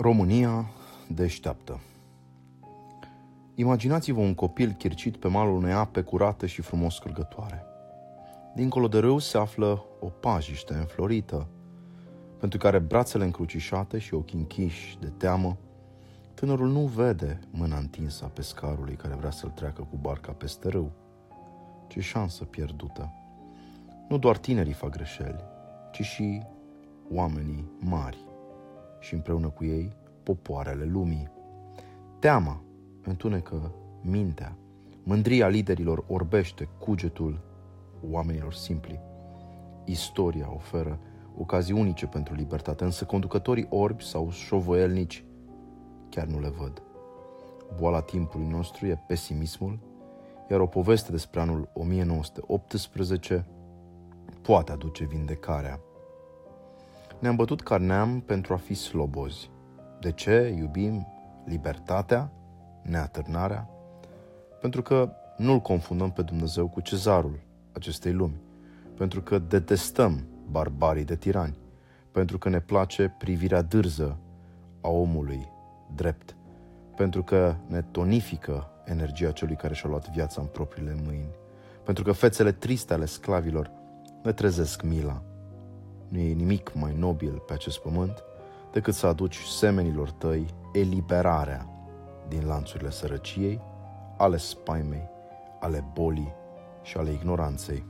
România deșteaptă Imaginați-vă un copil chircit pe malul unei ape curate și frumos scurgătoare. Dincolo de râu se află o pajiște înflorită, pentru care brațele încrucișate și ochii închiși de teamă, tânărul nu vede mâna întinsă a pescarului care vrea să-l treacă cu barca peste râu. Ce șansă pierdută! Nu doar tinerii fac greșeli, ci și oamenii mari și împreună cu ei popoarele lumii. Teama întunecă mintea, mândria liderilor orbește cugetul oamenilor simpli. Istoria oferă ocazii unice pentru libertate, însă conducătorii orbi sau șovoielnici chiar nu le văd. Boala timpului nostru e pesimismul, iar o poveste despre anul 1918 poate aduce vindecarea. Ne-am bătut ca neam pentru a fi slobozi. De ce iubim libertatea, neatârnarea? Pentru că nu-L confundăm pe Dumnezeu cu cezarul acestei lumi, pentru că detestăm barbarii de tirani, pentru că ne place privirea dârză a omului drept, pentru că ne tonifică energia celui care și-a luat viața în propriile mâini, pentru că fețele triste ale sclavilor ne trezesc mila. Nu e nimic mai nobil pe acest pământ decât să aduci semenilor tăi eliberarea din lanțurile sărăciei, ale spaimei, ale bolii și ale ignoranței.